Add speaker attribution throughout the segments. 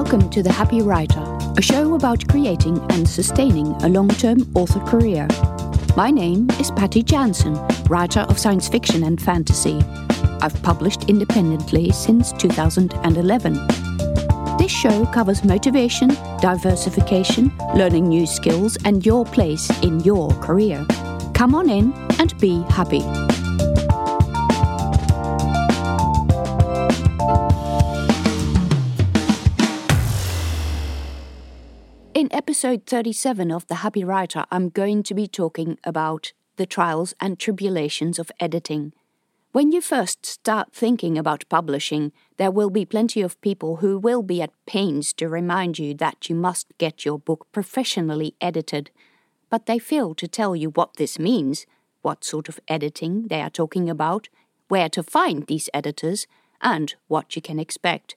Speaker 1: Welcome to The Happy Writer, a show about creating and sustaining a long term author career. My name is Patty Jansen, writer of science fiction and fantasy. I've published independently since 2011. This show covers motivation, diversification, learning new skills, and your place in your career. Come on in and be happy. Episode 37 of The Happy Writer, I'm going to be talking about the trials and tribulations of editing. When you first start thinking about publishing, there will be plenty of people who will be at pains to remind you that you must get your book professionally edited, but they fail to tell you what this means, what sort of editing they are talking about, where to find these editors, and what you can expect.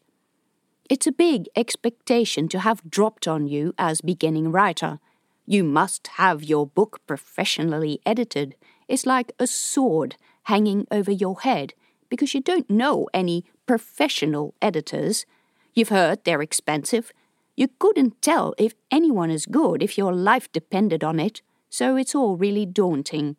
Speaker 1: It's a big expectation to have dropped on you as beginning writer. You must have your book professionally edited. It's like a sword hanging over your head because you don't know any professional editors. You've heard they're expensive. You couldn't tell if anyone is good if your life depended on it, so it's all really daunting.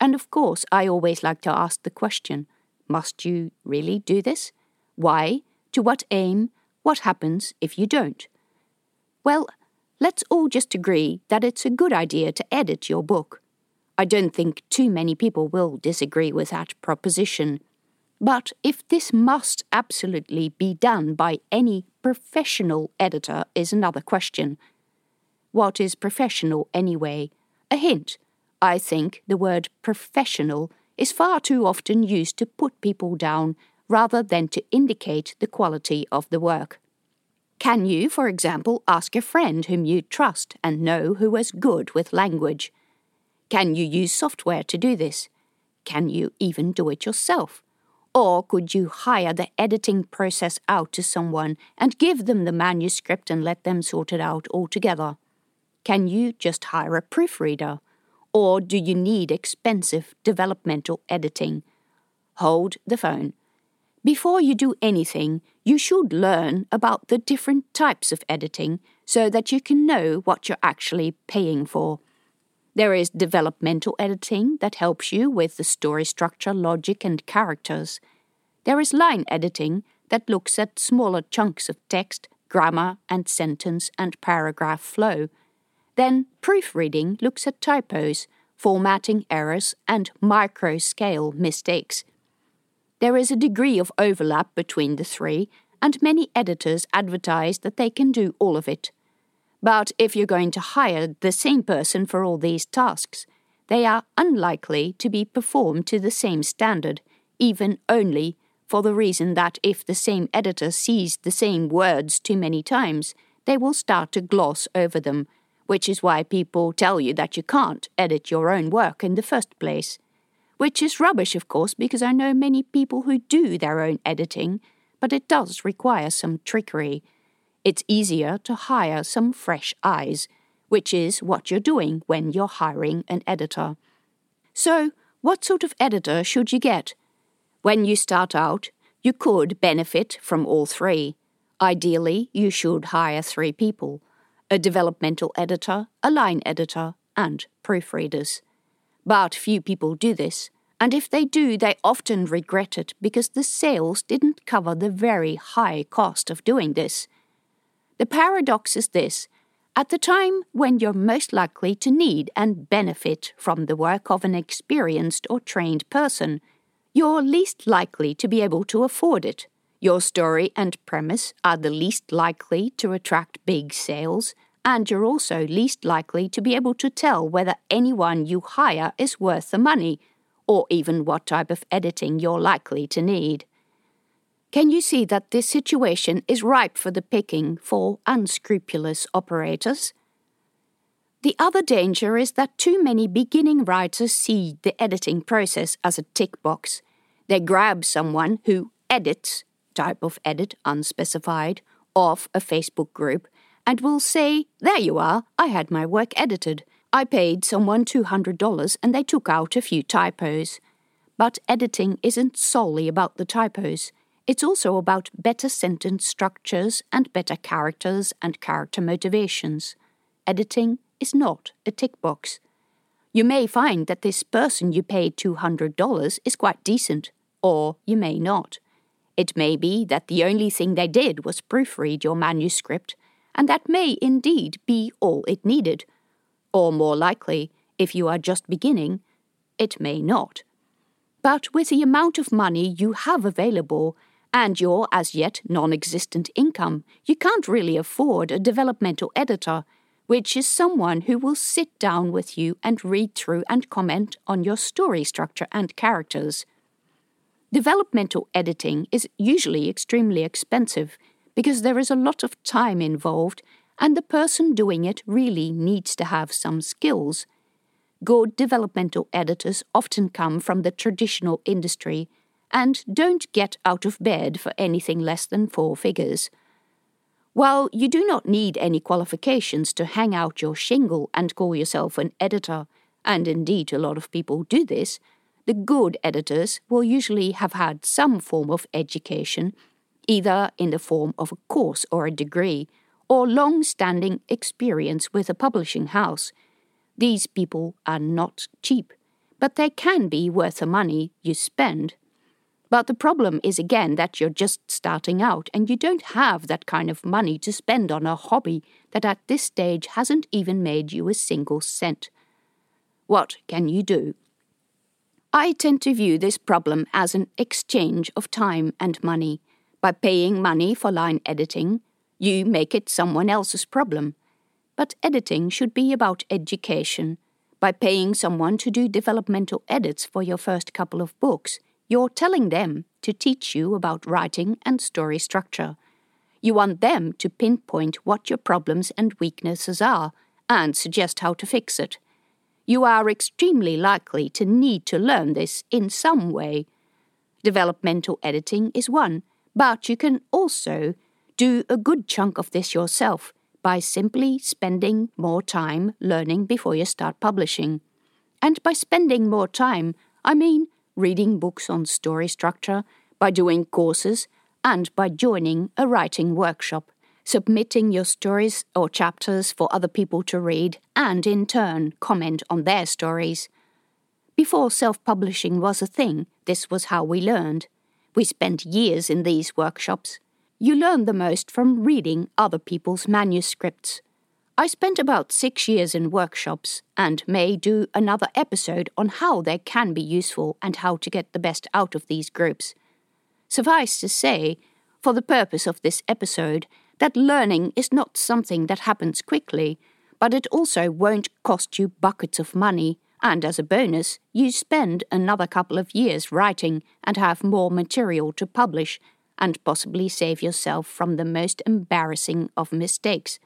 Speaker 1: And of course, I always like to ask the question must you really do this? Why? To what aim? What happens if you don't? Well, let's all just agree that it's a good idea to edit your book. I don't think too many people will disagree with that proposition. But if this must absolutely be done by any professional editor is another question. What is professional anyway? A hint. I think the word professional is far too often used to put people down rather than to indicate the quality of the work. Can you, for example, ask a friend whom you trust and know who is good with language? Can you use software to do this? Can you even do it yourself? Or could you hire the editing process out to someone and give them the manuscript and let them sort it out altogether? Can you just hire a proofreader? Or do you need expensive developmental editing? Hold the phone. Before you do anything, you should learn about the different types of editing so that you can know what you're actually paying for. There is developmental editing that helps you with the story structure, logic, and characters. There is line editing that looks at smaller chunks of text, grammar, and sentence and paragraph flow. Then proofreading looks at typos, formatting errors, and micro scale mistakes. There is a degree of overlap between the three, and many editors advertise that they can do all of it. But if you're going to hire the same person for all these tasks, they are unlikely to be performed to the same standard, even only for the reason that if the same editor sees the same words too many times, they will start to gloss over them, which is why people tell you that you can't edit your own work in the first place which is rubbish, of course, because I know many people who do their own editing, but it does require some trickery. It's easier to hire some fresh eyes, which is what you're doing when you're hiring an editor. So, what sort of editor should you get? When you start out, you could benefit from all three. Ideally, you should hire three people a developmental editor, a line editor, and proofreaders. But few people do this, and if they do, they often regret it because the sales didn't cover the very high cost of doing this. The paradox is this at the time when you're most likely to need and benefit from the work of an experienced or trained person, you're least likely to be able to afford it. Your story and premise are the least likely to attract big sales, and you're also least likely to be able to tell whether anyone you hire is worth the money, or even what type of editing you're likely to need. Can you see that this situation is ripe for the picking for unscrupulous operators? The other danger is that too many beginning writers see the editing process as a tick box. They grab someone who edits, type of edit unspecified, off a Facebook group and will say, There you are, I had my work edited. I paid someone $200 and they took out a few typos. But editing isn't solely about the typos. It's also about better sentence structures and better characters and character motivations. Editing is not a tick box. You may find that this person you paid $200 is quite decent, or you may not. It may be that the only thing they did was proofread your manuscript, and that may indeed be all it needed. Or more likely, if you are just beginning, it may not. But with the amount of money you have available and your as yet non existent income, you can't really afford a developmental editor which is someone who will sit down with you and read through and comment on your story structure and characters. Developmental editing is usually extremely expensive because there is a lot of time involved and the person doing it really needs to have some skills. Good developmental editors often come from the traditional industry and don't get out of bed for anything less than four figures. While you do not need any qualifications to hang out your shingle and call yourself an editor, and indeed a lot of people do this, the good editors will usually have had some form of education, either in the form of a course or a degree, or long standing experience with a publishing house. These people are not cheap, but they can be worth the money you spend. But the problem is again that you're just starting out and you don't have that kind of money to spend on a hobby that at this stage hasn't even made you a single cent. What can you do? I tend to view this problem as an exchange of time and money. By paying money for line editing, you make it someone else's problem. But editing should be about education. By paying someone to do developmental edits for your first couple of books, you're telling them to teach you about writing and story structure. You want them to pinpoint what your problems and weaknesses are and suggest how to fix it. You are extremely likely to need to learn this in some way. Developmental editing is one, but you can also do a good chunk of this yourself by simply spending more time learning before you start publishing. And by spending more time, I mean reading books on story structure, by doing courses, and by joining a writing workshop, submitting your stories or chapters for other people to read and in turn comment on their stories. Before self publishing was a thing, this was how we learned. We spent years in these workshops. You learn the most from reading other people's manuscripts. I spent about six years in workshops and may do another episode on how they can be useful and how to get the best out of these groups. Suffice to say, for the purpose of this episode, that learning is not something that happens quickly, but it also won't cost you buckets of money, and as a bonus, you spend another couple of years writing and have more material to publish, and possibly save yourself from the most embarrassing of mistakes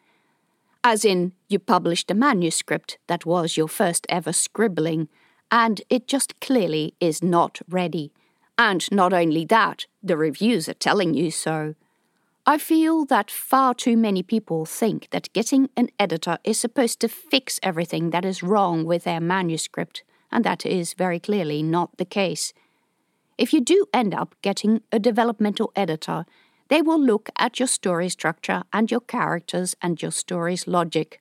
Speaker 1: as in, you published a manuscript that was your first ever scribbling, and it just clearly is not ready. And not only that, the reviews are telling you so. I feel that far too many people think that getting an editor is supposed to fix everything that is wrong with their manuscript, and that is very clearly not the case. If you do end up getting a developmental editor, they will look at your story structure and your characters and your story's logic.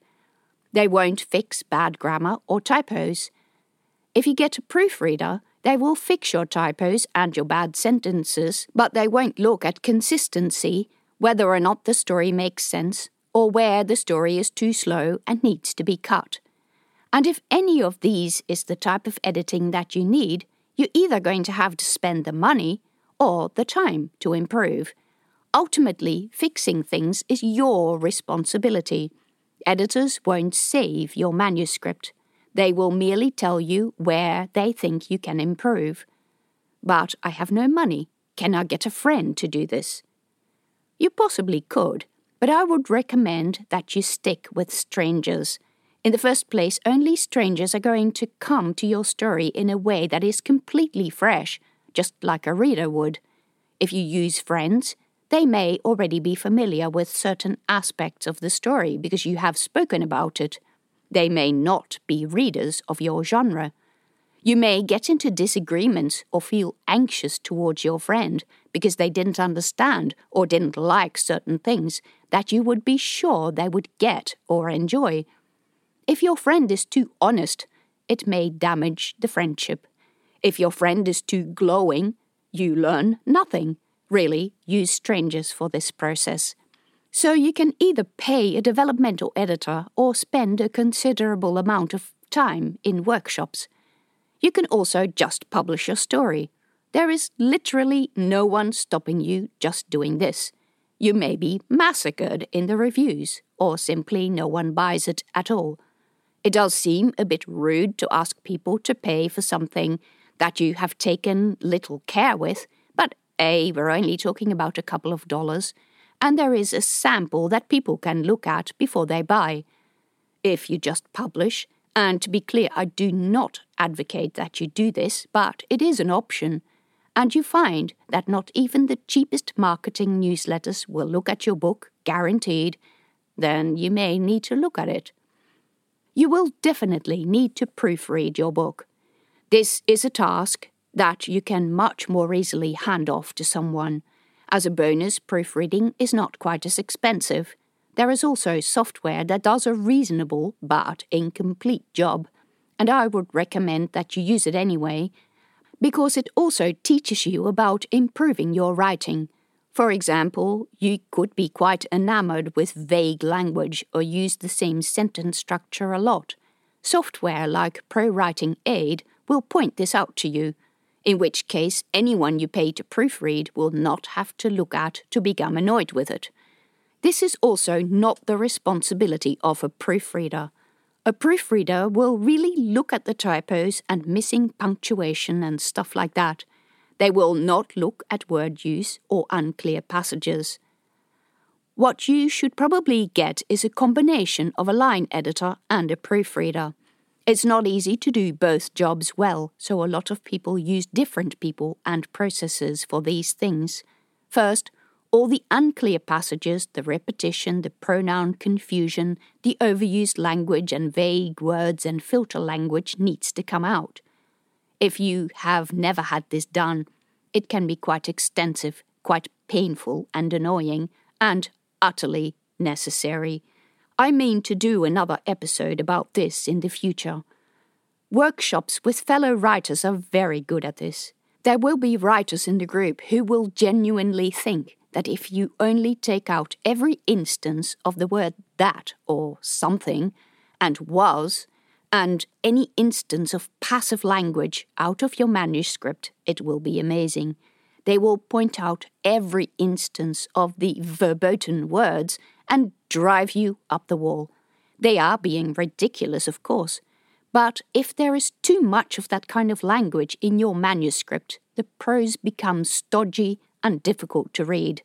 Speaker 1: They won't fix bad grammar or typos. If you get a proofreader, they will fix your typos and your bad sentences, but they won't look at consistency, whether or not the story makes sense, or where the story is too slow and needs to be cut. And if any of these is the type of editing that you need, you're either going to have to spend the money or the time to improve. Ultimately, fixing things is your responsibility. Editors won't save your manuscript. They will merely tell you where they think you can improve. But I have no money. Can I get a friend to do this? You possibly could, but I would recommend that you stick with strangers. In the first place, only strangers are going to come to your story in a way that is completely fresh, just like a reader would. If you use friends, they may already be familiar with certain aspects of the story because you have spoken about it. They may not be readers of your genre. You may get into disagreements or feel anxious towards your friend because they didn't understand or didn't like certain things that you would be sure they would get or enjoy. If your friend is too honest, it may damage the friendship. If your friend is too glowing, you learn nothing. Really, use strangers for this process. So you can either pay a developmental editor or spend a considerable amount of time in workshops. You can also just publish your story. There is literally no one stopping you just doing this. You may be massacred in the reviews, or simply no one buys it at all. It does seem a bit rude to ask people to pay for something that you have taken little care with, but A, we're only talking about a couple of dollars, and there is a sample that people can look at before they buy. If you just publish, and to be clear, I do not advocate that you do this, but it is an option. And you find that not even the cheapest marketing newsletters will look at your book, guaranteed, then you may need to look at it. You will definitely need to proofread your book. This is a task that you can much more easily hand off to someone. As a bonus, proofreading is not quite as expensive there is also software that does a reasonable but incomplete job, and I would recommend that you use it anyway, because it also teaches you about improving your writing. For example, you could be quite enamored with vague language or use the same sentence structure a lot. Software like ProWriting Aid will point this out to you, in which case anyone you pay to proofread will not have to look at to become annoyed with it. This is also not the responsibility of a proofreader. A proofreader will really look at the typos and missing punctuation and stuff like that. They will not look at word use or unclear passages. What you should probably get is a combination of a line editor and a proofreader. It's not easy to do both jobs well, so a lot of people use different people and processes for these things. First, all the unclear passages, the repetition, the pronoun confusion, the overused language and vague words and filter language needs to come out. If you have never had this done, it can be quite extensive, quite painful and annoying, and utterly necessary. I mean to do another episode about this in the future. Workshops with fellow writers are very good at this. There will be writers in the group who will genuinely think that if you only take out every instance of the word that or something and was and any instance of passive language out of your manuscript, it will be amazing. They will point out every instance of the verboten words and drive you up the wall. They are being ridiculous, of course, but if there is too much of that kind of language in your manuscript, the prose becomes stodgy and difficult to read.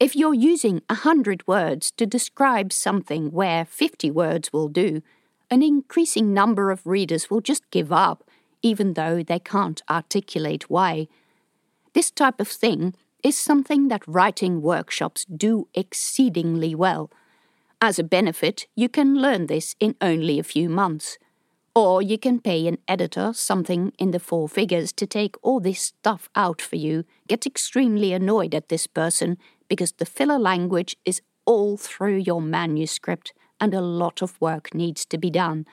Speaker 1: If you're using a hundred words to describe something where 50 words will do, an increasing number of readers will just give up, even though they can't articulate why. This type of thing is something that writing workshops do exceedingly well. As a benefit, you can learn this in only a few months. Or you can pay an editor something in the four figures to take all this stuff out for you, get extremely annoyed at this person because the filler language is all through your manuscript and a lot of work needs to be done.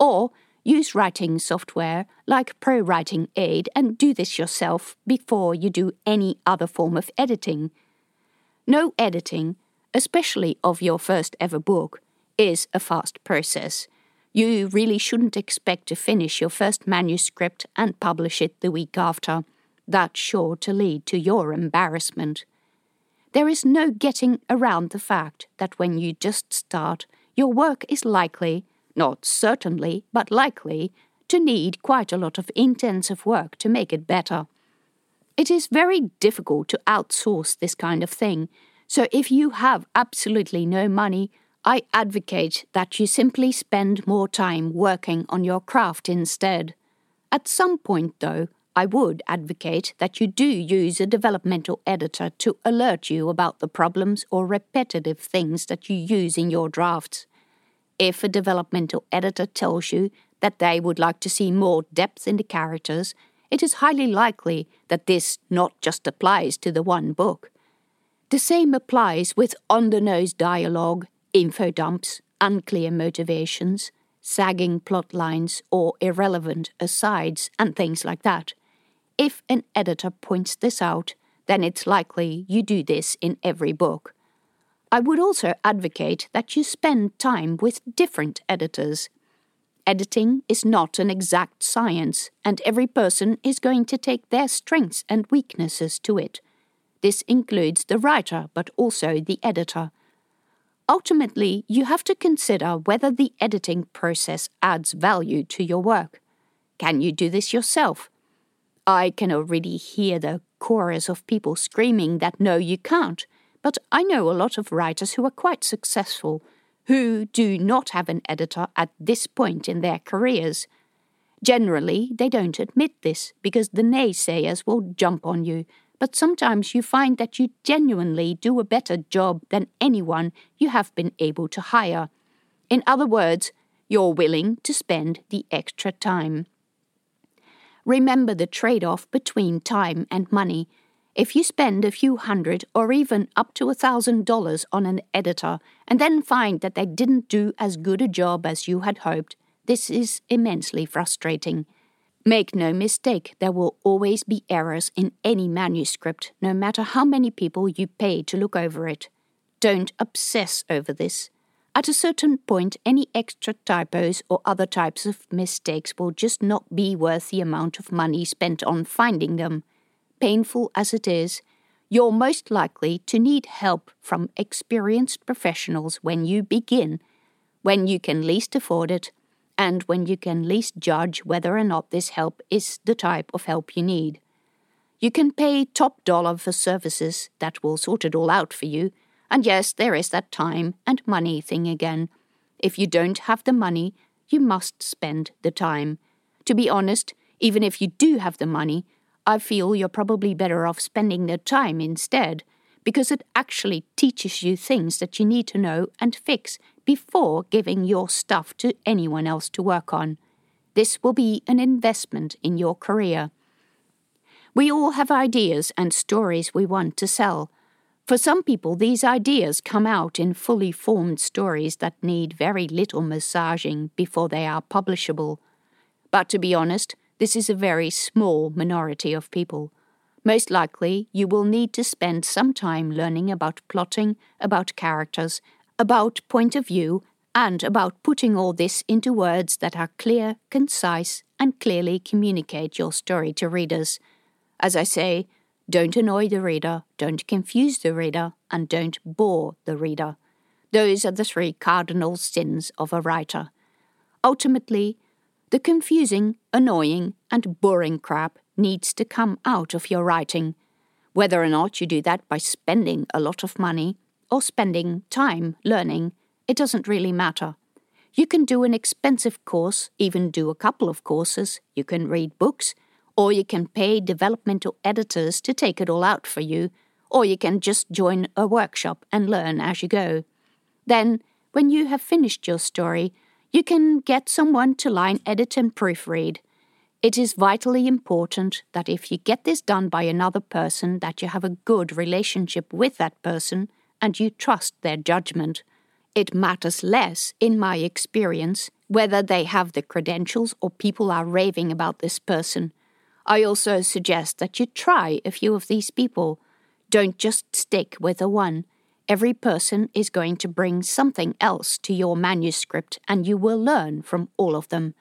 Speaker 1: Or use writing software like ProWriting Aid and do this yourself before you do any other form of editing. No editing, especially of your first ever book, is a fast process. You really shouldn't expect to finish your first manuscript and publish it the week after. That's sure to lead to your embarrassment. There is no getting around the fact that when you just start, your work is likely, not certainly, but likely, to need quite a lot of intensive work to make it better. It is very difficult to outsource this kind of thing, so if you have absolutely no money, I advocate that you simply spend more time working on your craft instead. At some point, though, I would advocate that you do use a developmental editor to alert you about the problems or repetitive things that you use in your drafts. If a developmental editor tells you that they would like to see more depth in the characters, it is highly likely that this not just applies to the one book. The same applies with on the nose dialogue, info dumps, unclear motivations, sagging plot lines, or irrelevant asides, and things like that. If an editor points this out, then it's likely you do this in every book. I would also advocate that you spend time with different editors. Editing is not an exact science, and every person is going to take their strengths and weaknesses to it. This includes the writer, but also the editor. Ultimately, you have to consider whether the editing process adds value to your work. Can you do this yourself? I can already hear the chorus of people screaming that no, you can't, but I know a lot of writers who are quite successful who do not have an editor at this point in their careers. Generally, they don't admit this because the naysayers will jump on you but sometimes you find that you genuinely do a better job than anyone you have been able to hire. In other words, you're willing to spend the extra time. Remember the trade off between time and money. If you spend a few hundred or even up to a thousand dollars on an editor and then find that they didn't do as good a job as you had hoped, this is immensely frustrating. Make no mistake, there will always be errors in any manuscript, no matter how many people you pay to look over it. Don't obsess over this. At a certain point, any extra typos or other types of mistakes will just not be worth the amount of money spent on finding them. Painful as it is, you're most likely to need help from experienced professionals when you begin. When you can least afford it, and when you can least judge whether or not this help is the type of help you need. You can pay top dollar for services that will sort it all out for you, and yes, there is that time and money thing again. If you don't have the money, you must spend the time. To be honest, even if you do have the money, I feel you're probably better off spending the time instead, because it actually teaches you things that you need to know and fix before giving your stuff to anyone else to work on. This will be an investment in your career. We all have ideas and stories we want to sell. For some people, these ideas come out in fully formed stories that need very little massaging before they are publishable. But to be honest, this is a very small minority of people. Most likely, you will need to spend some time learning about plotting, about characters, about point of view, and about putting all this into words that are clear, concise, and clearly communicate your story to readers. As I say, don't annoy the reader, don't confuse the reader, and don't bore the reader. Those are the three cardinal sins of a writer. Ultimately, the confusing, annoying, and boring crap needs to come out of your writing. Whether or not you do that by spending a lot of money or spending time learning, it doesn't really matter. You can do an expensive course, even do a couple of courses, you can read books, or you can pay developmental editors to take it all out for you, or you can just join a workshop and learn as you go. Then, when you have finished your story, you can get someone to line edit and proofread. It is vitally important that if you get this done by another person, that you have a good relationship with that person and you trust their judgment. It matters less, in my experience, whether they have the credentials or people are raving about this person. I also suggest that you try a few of these people. Don't just stick with the one. Every person is going to bring something else to your manuscript, and you will learn from all of them.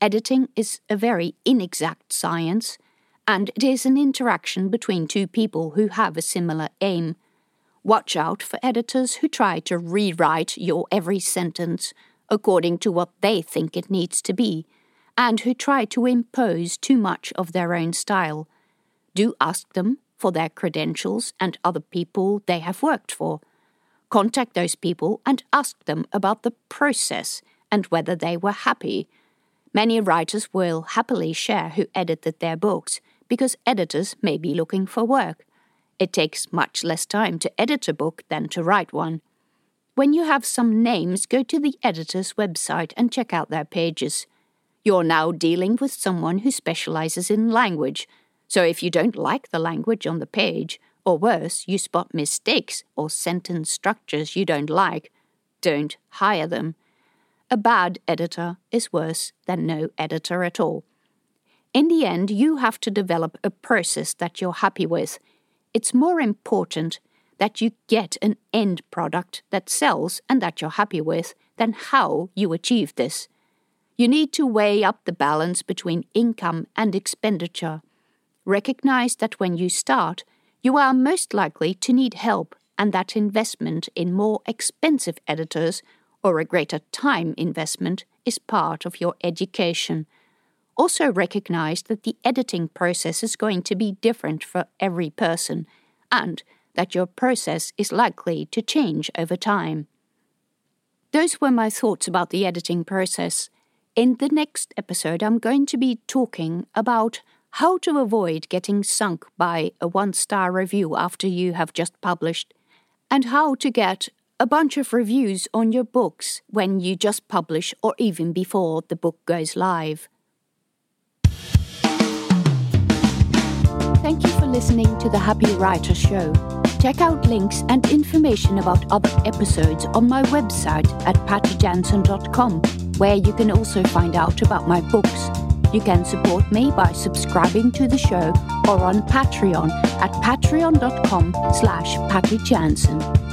Speaker 1: Editing is a very inexact science, and it is an interaction between two people who have a similar aim. Watch out for editors who try to rewrite your every sentence according to what they think it needs to be, and who try to impose too much of their own style. Do ask them for their credentials and other people they have worked for. Contact those people and ask them about the process and whether they were happy. Many writers will happily share who edited their books because editors may be looking for work. It takes much less time to edit a book than to write one. When you have some names, go to the editor's website and check out their pages. You're now dealing with someone who specializes in language. So if you don't like the language on the page, or worse, you spot mistakes or sentence structures you don't like, don't hire them. A bad editor is worse than no editor at all. In the end, you have to develop a process that you're happy with. It's more important that you get an end product that sells and that you're happy with than how you achieve this. You need to weigh up the balance between income and expenditure. Recognize that when you start, you are most likely to need help and that investment in more expensive editors or a greater time investment is part of your education. Also recognize that the editing process is going to be different for every person and that your process is likely to change over time. Those were my thoughts about the editing process. In the next episode, I'm going to be talking about how to avoid getting sunk by a one star review after you have just published, and how to get a bunch of reviews on your books when you just publish or even before the book goes live. Thank you for listening to the Happy Writer Show. Check out links and information about other episodes on my website at pattyjansen.com where you can also find out about my books. You can support me by subscribing to the show or on Patreon at patreon.com slash pattyjansen.